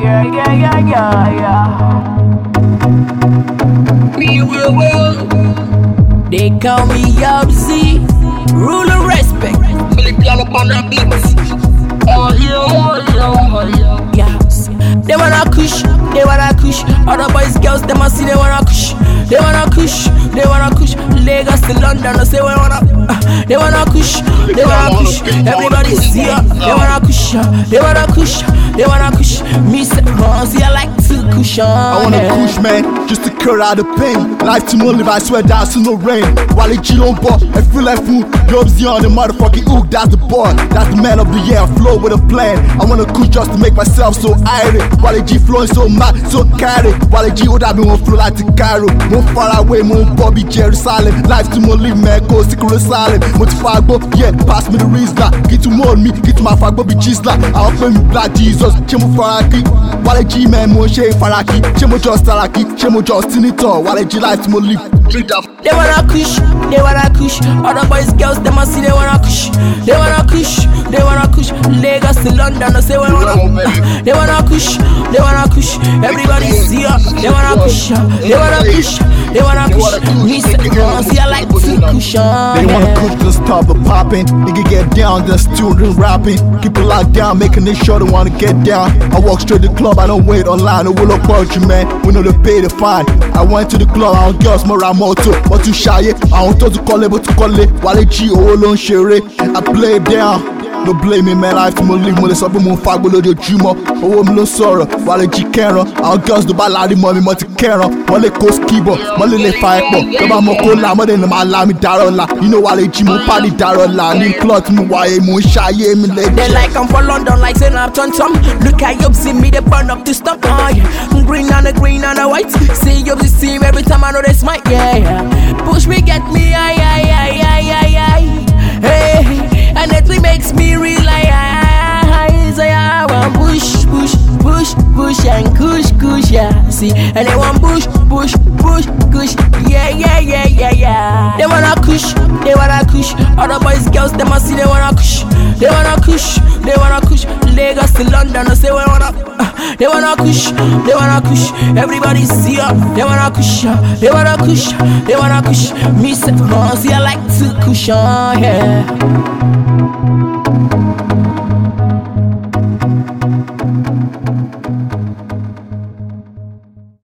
Yeah, yeah, yeah, yeah, yeah. Me will will. They call me Yobzi, ruler respect. Billy piano on that beat. Oh oh oh yeah. They wanna kush, they wanna kush. Other boys, girls, they must see they wanna kush. They wanna kush, they wanna kush. Lagos to London, I say we wanna. Uh, they wanna kush, they wanna kush. Everybody's here. They wanna kush, they wanna kush, they wanna kush. Me say, see I like to kush on. I wanna push man, just to cut out the pain. Life to live, I swear that's to no rain. While it chill on board, I feel like food. Jobs on the motherfucking hook, that's the boy. That's the man of the year, flow with a plan. I wanna kush just to make myself so irate. While G flowing so mad, so carry. While G would have been one flow like the Cairo. More far away, more Bobby Jerusalem. Life to mo live, man, go secret silent. Mo ti fa gbọ́, yeah, pass me the Rizla. Tún mọ́ mi, kí tún máa fa gbọ́ bí Gisla. Àwọn pé mi black Jesus, ṣé mo fara kí? Wálé G man, more ṣe ìfaraki. Ṣé mo jọ Saraki? Ṣé mo jọ Senator? Wálé G life tí mo live. They wanna kush, they wanna kush. Other boys, girls, they must see they wanna kush. They wanna kush, they wanna kush. Lagos to London, I say we wanna. They wanna kush, they wanna kush. Everybody's here. They wanna kush, they wanna kush, they wanna. Me say, uh, see I like to kush. They wanna push the stop the popping. Nigga get down, the student rapping. Keep it locked down, making it sure they wanna get down. I walk straight to the club, I don't wait online. I will approach you, man. We know the pay the fine. I went to the club, àwọn girls mo ra mọ́tò, wọ́n tún ṣayé. Àwọn tó tún kọ́lé bó tún kọ́lé. Wálé jí owó ló ń ṣeré. I play it down. No blame me life mo live mo lè sọ pé mo ń fagbó lójoojúmọ́. Owó mi ló sọ̀rọ̀, wálé jí kẹran. Àwọn girls tó bá lárí mọ́ mi, mo ti kẹran. Wọ́n lè kó skibọ̀, wọ́n lè lè fa ẹ̀pọ̀. Tó bá mọ kó la, mọ́dé ni màá la mi dárọ̀ la. You know wálé jí mo pàdé dárọ̀ la. Ní cloth mi wáyé, mo ń ṣayé mi lè They like I'm for London, like I'm ton tom. Look at you, see me, they burn up stuff. Oh, yeah. Green and the green and the white. See you, the team every time I know they smite. Yeah, yeah. Kush, kush, yeah. See, and they want push, push, push, kush. Yeah, yeah, yeah, yeah, yeah. They wanna kush, they wanna kush. Other boys, girls, they must see they wanna kush. They wanna kush, they wanna kush. Lagos to London, I say we wanna. Uh, they wanna kush, they wanna kush. Everybody's here, they wanna kush, uh, they wanna kush, they wanna kush. Me say, oh, see I like to kush, uh, yeah.